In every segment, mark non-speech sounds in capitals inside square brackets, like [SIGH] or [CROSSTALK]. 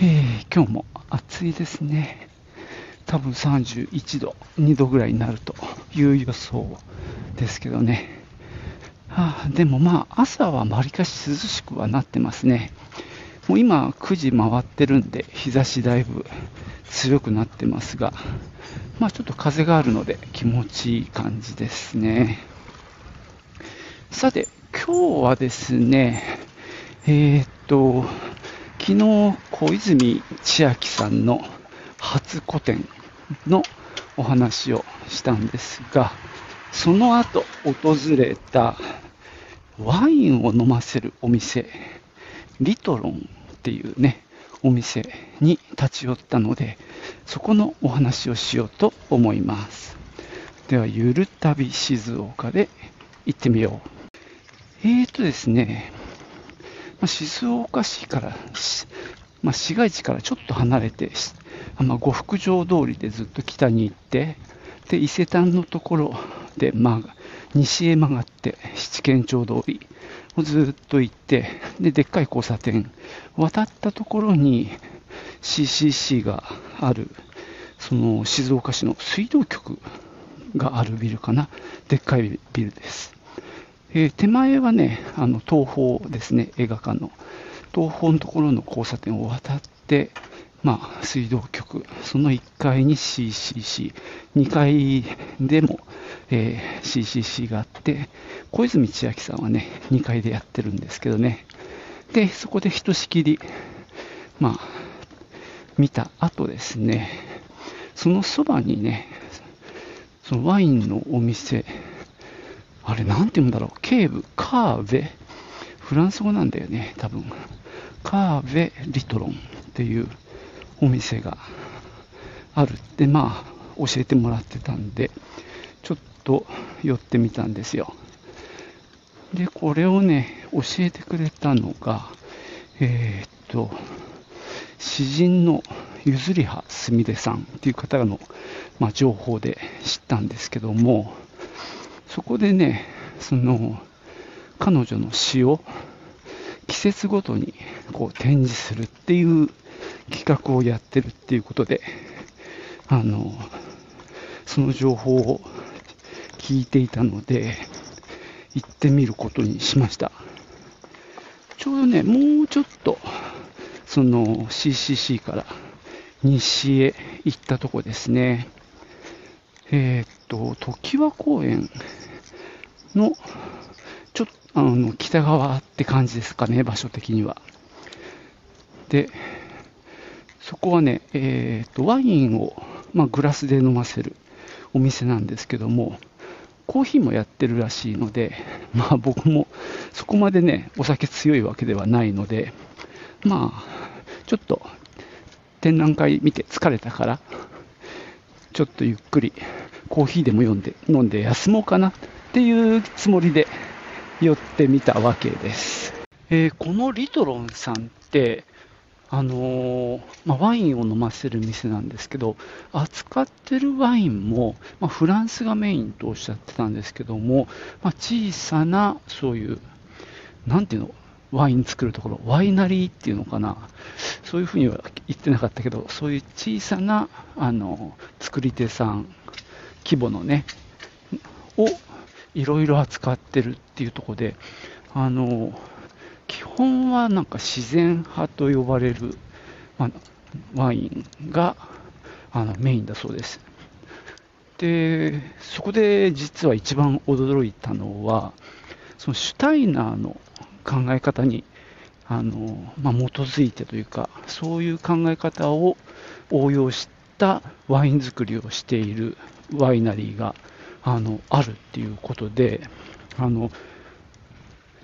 えー今日も暑いですね。多分31度、2度ぐらいになるという予想ですけどね。はあ、でもまあ、朝はわりかし涼しくはなってますね。もう今9時回ってるんで、日差しだいぶ強くなってますが、まあちょっと風があるので気持ちいい感じですね。さて、今日はですね、えーっと、昨日、小泉千秋さんの初個展のお話をしたんですが、その後訪れたワインを飲ませるお店、リトロンっていうね、お店に立ち寄ったので、そこのお話をしようと思います。では、ゆる旅静岡で行ってみよう。えーとですね、まあ、静岡市から、まあ、市街地からちょっと離れて、まあ、呉服城通りでずっと北に行って、で伊勢丹のところで、まあ、西へ曲がって七軒町通りをずっと行ってで、でっかい交差点渡ったところに CCC がある、その静岡市の水道局があるビルかな、でっかいビルです。えー手前はね、あの東宝ですね、映画館の。東宝のところの交差点を渡って、まあ、水道局、その1階に CCC、2階でも、えー CCC があって、小泉千秋さんはね、2階でやってるんですけどね、で、そこでひとしきり、まあ、見た後ですね、そのそばにね、そのワインのお店、あれ、なんて言うんだろう、ケーブ、カーベ、フランス語なんだよね、多分。カーベ・リトロンっていうお店があるって、まあ、教えてもらってたんで、ちょっと寄ってみたんですよ。で、これをね、教えてくれたのが、えーっと、詩人のゆずりはすみれさんっていう方の、まあ、情報で知ったんですけども、そこでね、その、彼女の詩を季節ごとにこう展示するっていう企画をやってるっていうことで、あの、その情報を聞いていたので、行ってみることにしました。ちょうどね、もうちょっと、その CCC から西へ行ったとこですね。えーっと、常盤公園の、ちょっと、あの、北側って感じですかね、場所的には。で、そこはね、えーと、ワインを、まあ、グラスで飲ませるお店なんですけども、コーヒーもやってるらしいので、まあ僕もそこまでね、お酒強いわけではないので、まあ、ちょっと展覧会見て疲れたから、ちょっとゆっくりコーヒーでも読んで飲んで休もうかなっていうつもりで寄ってみたわけです。えーこのリトロンさんって、あのーまあ、ワインを飲ませる店なんですけど、扱ってるワインも、まあ、フランスがメインとおっしゃってたんですけども、まあ、小さなそういう、なんていうの、ワイン作るところ、ワイナリーっていうのかな、そういうふうには言ってなかったけど、そういう小さなあの作り手さん、規模のね、をいろいろ扱ってるっていうところで、あの基本はなんか自然派と呼ばれる、まあ、ワインがあのメインだそうです。で、そこで実は一番驚いたのは、そのシュタイナーの考え方にあの、まあ、基づいてというか、そういう考え方を応用したワイン作りをしているワイナリーがあのあるっていうことで、あの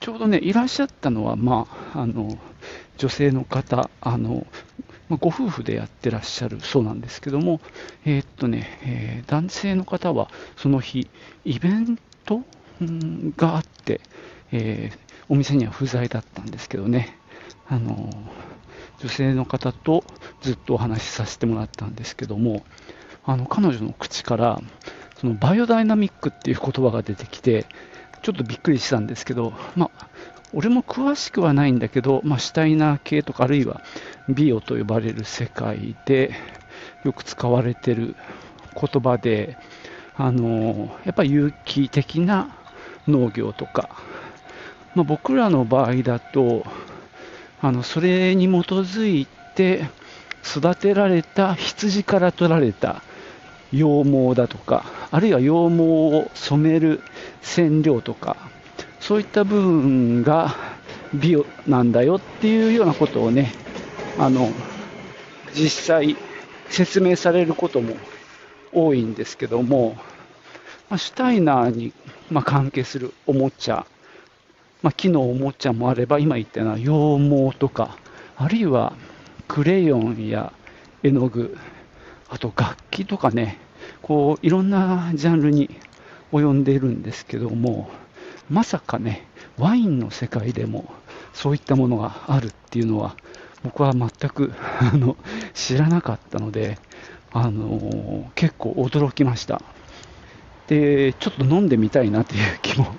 ちょうどね、いらっしゃったのは、まあ、あの女性の方、あのまあ、ご夫婦でやってらっしゃるそうなんですけども、えー、っとね、えー、男性の方はその日、イベントがあって、えー、お店には不在だったんですけどね、あの女性の方とずっとお話しさせてもらったんですけども、あの彼女の口からそのバイオダイナミックっていう言葉が出てきて、ちょっとびっくりしたんですけど、まあ、俺も詳しくはないんだけど、まあ、シュタイナー系とか、あるいはビオと呼ばれる世界でよく使われてる言葉で、あのやっぱり有機的な農業とか、まあ、僕らの場合だと、あのそれに基づいて育てられた羊から取られた羊毛だとか、あるいは羊毛を染める染料とか、そういった部分が美なんだよっていうようなことをね、あの、実際説明されることも多いんですけども、まあ、シュタイナーに、まあ、関係するおもちゃ、まあ、木のおもちゃもあれば、今言ったような羊毛とか、あるいはクレヨンや絵の具、あと楽器とかね、こういろんなジャンルに及んでいるんですけども、まさかね、ワインの世界でもそういったものがあるっていうのは、僕は全くあの知らなかったので、あの結構驚きました。で、ちょっと飲んでみたいなという気も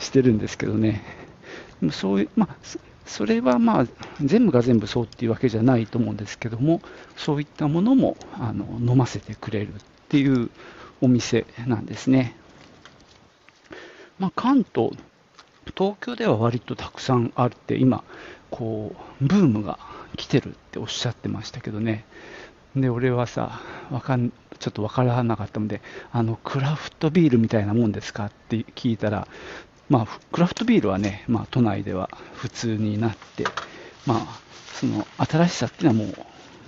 してるんですけどね。そういう、まあ、それはまあ全部が全部そうっていうわけじゃないと思うんですけども、そういったものもあの飲ませてくれるっていうお店なんですね。まあ、関東、東京では割とたくさんあって、今、こう、ブームが来てるっておっしゃってましたけどね。で、俺はさ、わかん、ちょっとわからなかったので、あの、クラフトビールみたいなもんですかって聞いたら、まあ、クラフトビールはね、まあ、都内では普通になって、まあ、その新しさっていうのはも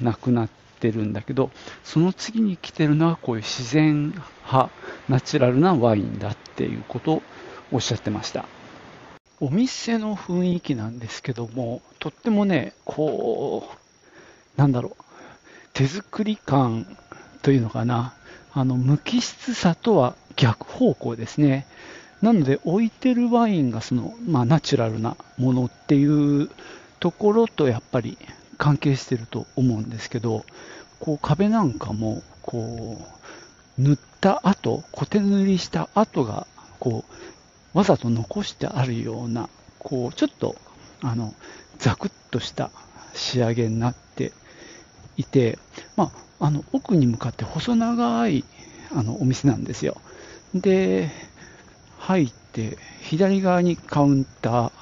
うなくなってるんだけど、その次に来てるのはこういう自然派、ナチュラルなワインだっていうことをおっしゃってました。お店の雰囲気なんですけども、とってもね、こう、なんだろう、手作り感というのかな、あの無機質さとは逆方向ですね。なので置いてるワインがその、まあ、ナチュラルなものっていうところとやっぱり関係してると思うんですけど、こう壁なんかもこう塗った後、コテ塗りした後がこうわざと残してあるような、こうちょっとあのザクッとした仕上げになっていて、まあ、あの奥に向かって細長いあのお店なんですよ。で、入って、左側にカウンター、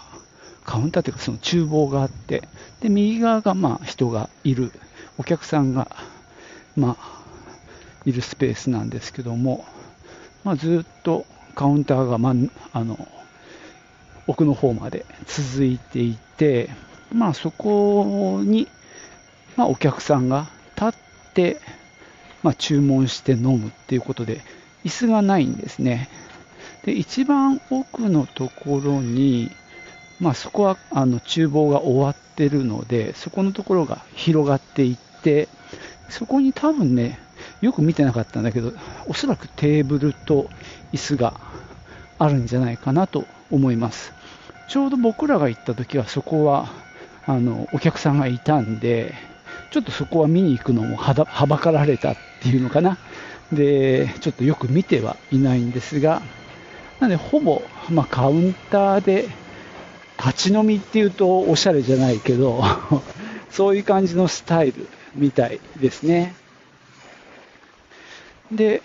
カウンターというかその厨房があって、で、右側がまあ人がいる、お客さんが、まあ、いるスペースなんですけども、まあ、ずっとカウンターが、まあの、奥の方まで続いていて、まあ、そこに、まあ、お客さんが立って、まあ、注文して飲むっていうことで、椅子がないんですね。で、一番奥のところに、まあ、そこはあの厨房が終わってるので、そこのところが広がっていって、そこに多分ね、よく見てなかったんだけど、おそらくテーブルと椅子があるんじゃないかなと思います。ちょうど僕らが行った時はそこはあのお客さんがいたんで、ちょっとそこは見に行くのもはばかられたっていうのかな。で、ちょっとよく見てはいないんですが、なので、ほぼ、まあ、カウンターで、立ち飲みっていうとおしゃれじゃないけど、[LAUGHS] そういう感じのスタイルみたいですね。で、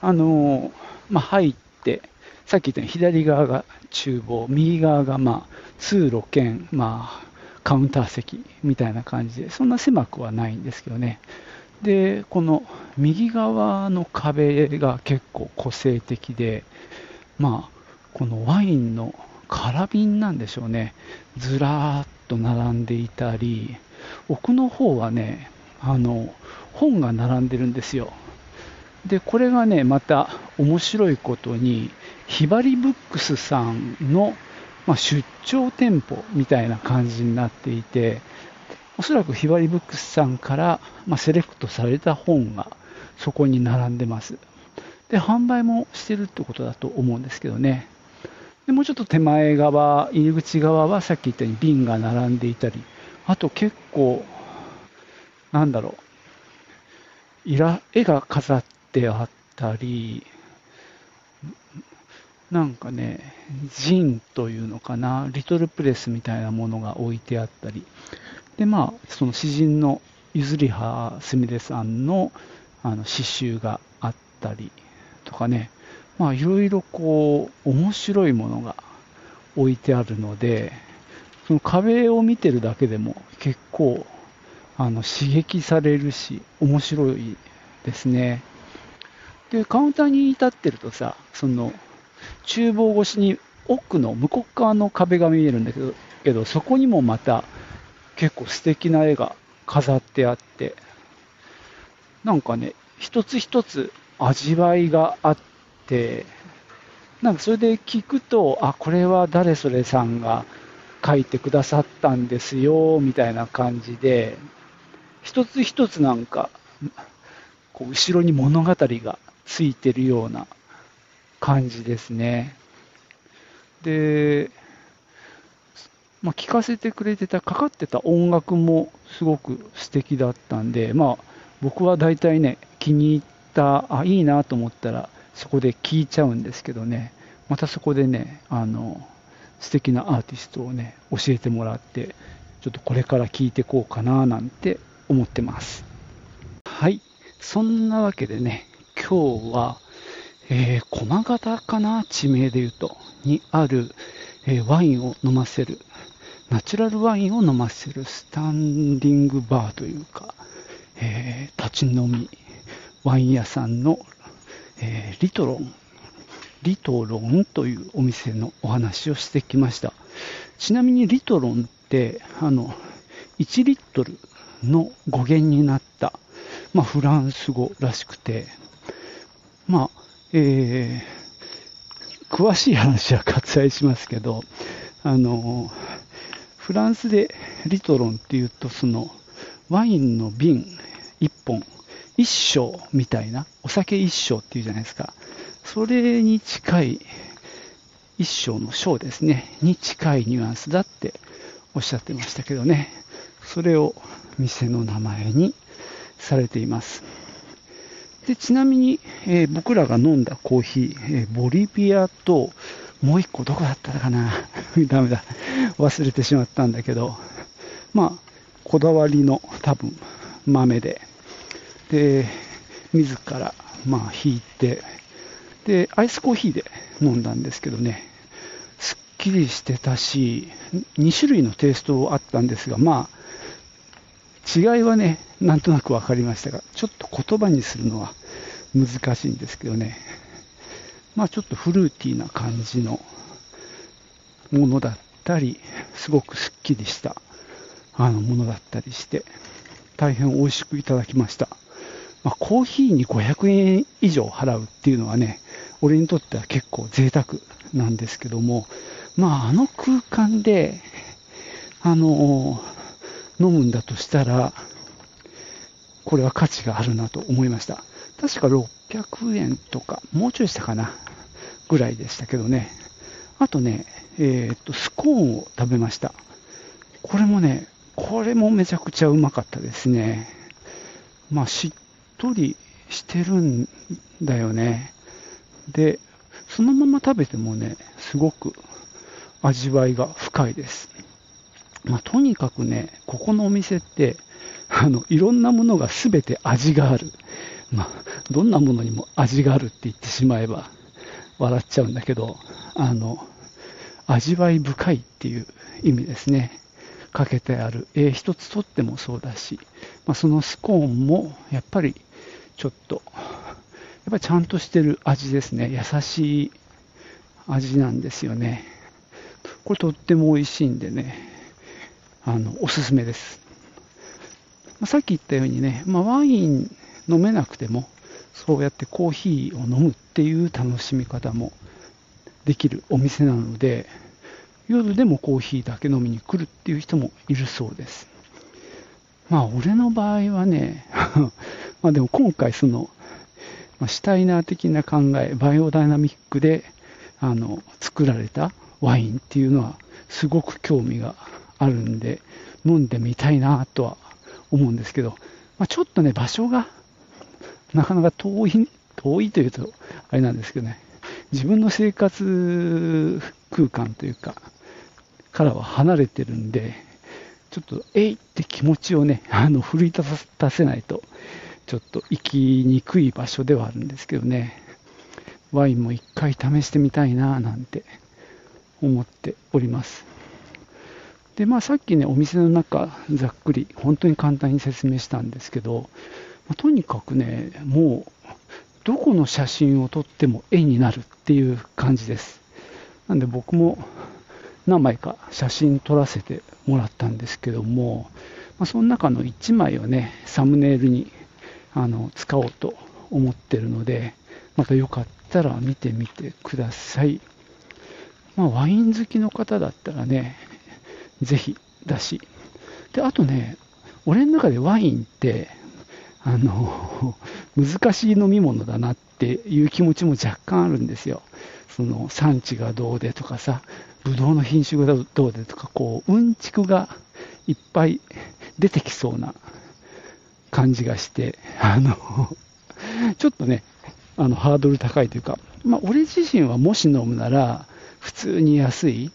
あのまあ、入って、さっき言ったように左側が厨房、右側がまあ通路兼、まあ、カウンター席みたいな感じで、そんな狭くはないんですけどね。で、この右側の壁が結構個性的で、まあ、このワインの空瓶なんでしょうね、ずらーっと並んでいたり、奥の方はね、あの本が並んでるんですよ。で、これがね、また面白いことに、ひばりブックスさんの、まあ、出張店舗みたいな感じになっていて、おそらくひばりブックスさんから、まあ、セレクトされた本がそこに並んでます。で、販売もしてるってことだと思うんですけどね。でもうちょっと手前側、入り口側はさっき言ったように瓶が並んでいたり、あと結構、なんだろう、絵が飾ってあったり、なんかね、ジンというのかな、リトルプレスみたいなものが置いてあったり、で、まあ、その詩人の譲葉すみれさんのあの詩集があったり。とかね、まあ、いろいろこう、面白いものが置いてあるので、その壁を見てるだけでも結構、あの、刺激されるし、面白いですね。で、カウンターに立ってるとさ、その、厨房越しに奥の向こう側の壁が見えるんだけど、けどそこにもまた結構素敵な絵が飾ってあって、なんかね、一つ一つ味わいがあって、なんかそれで聞くと、あ、これは誰それさんが書いてくださったんですよ、みたいな感じで、一つ一つなんか、こう後ろに物語がついてるような感じですね。で、まあ、聴かせてくれてた、かかってた音楽もすごく素敵だったんで、まあ、僕は大体ね、気に入ってた、あ、いいなと思ったら、そこで聴いちゃうんですけどね、またそこでね、あの、素敵なアーティストをね、教えてもらって、ちょっとこれから聴いてこうかななんて思ってます。はい。そんなわけでね、今日は、えー、駒形かな、地名で言うと、にある、えー、ワインを飲ませる、ナチュラルワインを飲ませるスタンディングバーというか、えー、立ち飲みワイン屋さんの、えー、リトロン、リトロンというお店のお話をしてきました。ちなみにリトロンって、あの、1リットルの語源になった、まあ、フランス語らしくて、まあ、えー、詳しい話は割愛しますけど、あの、フランスでリトロンっていうと、その、ワインの瓶1本、1升みたいな、お酒1升っていうじゃないですか。それに近い、1升の章ですね、に近いニュアンスだっておっしゃってましたけどね。それを店の名前にされています。で、ちなみに、えー、僕らが飲んだコーヒー、えー、ボリビアと、もう一個どこだったかな [LAUGHS] ダメだ。忘れてしまったんだけど、まあ、こだわりの多分豆で、で、自ら、まあ、引いて、で、アイスコーヒーで飲んだんですけどね、すっきりしてたし、2種類のテイストあったんですが、まあ、違いはね、なんとなく分かりましたが、ちょっと言葉にするのは難しいんですけどね、まあちょっとフルーティーな感じのものだったり、すごくすっきりしたあのものだったりして、大変美味しくいただきました。まあ、コーヒーに500円以上払うっていうのはね、俺にとっては結構贅沢なんですけども、まああの空間で、あの飲むんだとしたら、これは価値があるなと思いました。確か600円とか、もうちょいしたかな、ぐらいでしたけどね。あとね、えー、っと、スコーンを食べました。これもね、これもめちゃくちゃうまかったですね。まあ、しっとりしてるんだよね。で、そのまま食べてもね、すごく味わいが深いです。まあ、とにかくね、ここのお店って、あの、いろんなものが全て味がある。まあ、どんなものにも味があるって言ってしまえば笑っちゃうんだけど、あの、味わい深いっていう意味ですね。かけてある絵一つとってもそうだし、まあ、そのスコーンもやっぱりちょっと、やっぱりちゃんとしてる味ですね。優しい味なんですよね。これとっても美味しいんでね、あの、おすすめです。ま、さっき言ったようにね、まあ、ワイン飲めなくても、そうやってコーヒーを飲むっていう楽しみ方もできるお店なので、夜でもコーヒーだけ飲みに来るっていう人もいるそうです。まあ、俺の場合はね、まあでも今回その、まあ、シュタイナー的な考え、バイオダイナミックで、あの、作られたワインっていうのは、すごく興味があるんで、飲んでみたいなとは思うんですけど、まあ、ちょっとね、場所が、なかなか遠い、遠いというと、あれなんですけどね、自分の生活空間というか、からは離れてるんで、ちょっと、えいって気持ちをね、あの、奮い立たせないと、ちょっと行きにくい場所ではあるんですけどね、ワインも一回試してみたいな、なんて思っております。で、まあさっきね、お店の中、ざっくり、本当に簡単に説明したんですけど、まあ、とにかくね、もう、どこの写真を撮っても絵になるっていう感じです。なんで僕も何枚か写真撮らせてもらったんですけども、まあ、その中の1枚をね、サムネイルにあの使おうと思ってるので、またよかったら見てみてください。まあ、ワイン好きの方だったらね、ぜひだし。で、あとね、俺の中でワインって、あの、難しい飲み物だなっていう気持ちも若干あるんですよ。その産地がどうでとかさ、ブドウの品種がどうでとか、こう、うんちくがいっぱい出てきそうな感じがして、[LAUGHS] あの、ちょっとね、あの、ハードル高いというか、まあ、俺自身はもし飲むなら、普通に安い、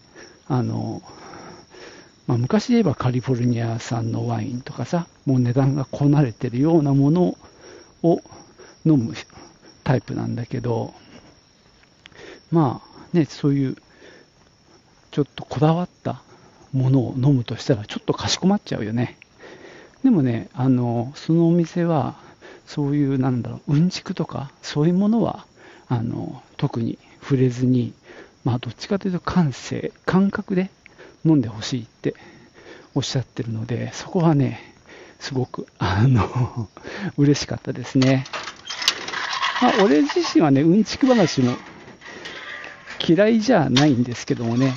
あの、まあ、昔で言えばカリフォルニア産のワインとかさ、もう値段がこなれてるようなものを飲むタイプなんだけど、まあね、そういうちょっとこだわったものを飲むとしたらちょっとかしこまっちゃうよね。でもね、あの、そのお店は、そういう、なんだろう、うんちくとか、そういうものは、あの、特に触れずに、まあ、どっちかというと感性、感覚で飲んでほしいっておっしゃってるので、そこはね、すごく、あの、嬉しかったですね。まあ、俺自身はね、うんちく話も嫌いじゃないんですけどもね、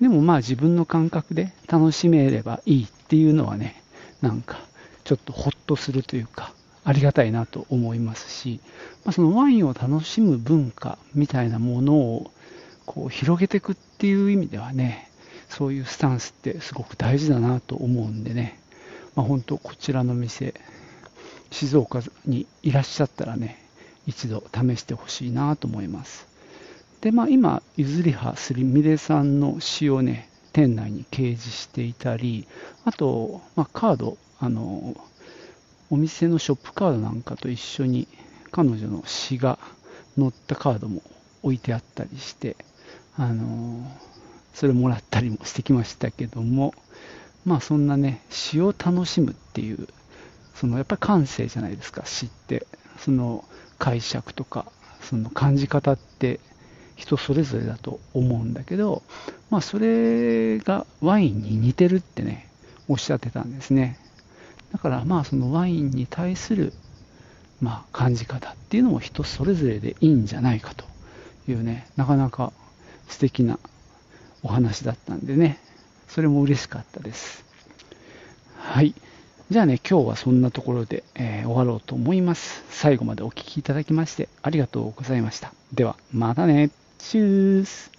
でもまあ自分の感覚で楽しめればいいっていうのはね、なんかちょっとほっとするというか、ありがたいなと思いますし、まあ、そのワインを楽しむ文化みたいなものをこう広げていくっていう意味ではね、そういうスタンスってすごく大事だなと思うんでね、まあ、本当こちらの店、静岡にいらっしゃったらね、一度試してほしいなと思います。で、まあ今、ゆずりはすりみれさんの詩をね、店内に掲示していたり、あと、まあ、カード、あの、お店のショップカードなんかと一緒に彼女の詩が載ったカードも置いてあったりして、あのそれもらったりもしてきましたけども、まあそんなね、詩を楽しむっていう、そのやっぱり感性じゃないですか、詩って。その解釈とか、その感じ方って人それぞれだと思うんだけど、まあそれがワインに似てるってね、おっしゃってたんですね。だからまあそのワインに対するまあ感じ方っていうのも人それぞれでいいんじゃないかというね、なかなか素敵なお話だったんでね、それも嬉しかったです。はい。じゃあね、今日はそんなところで、えー、終わろうと思います。最後までお聴きいただきましてありがとうございました。では、またね。チュース。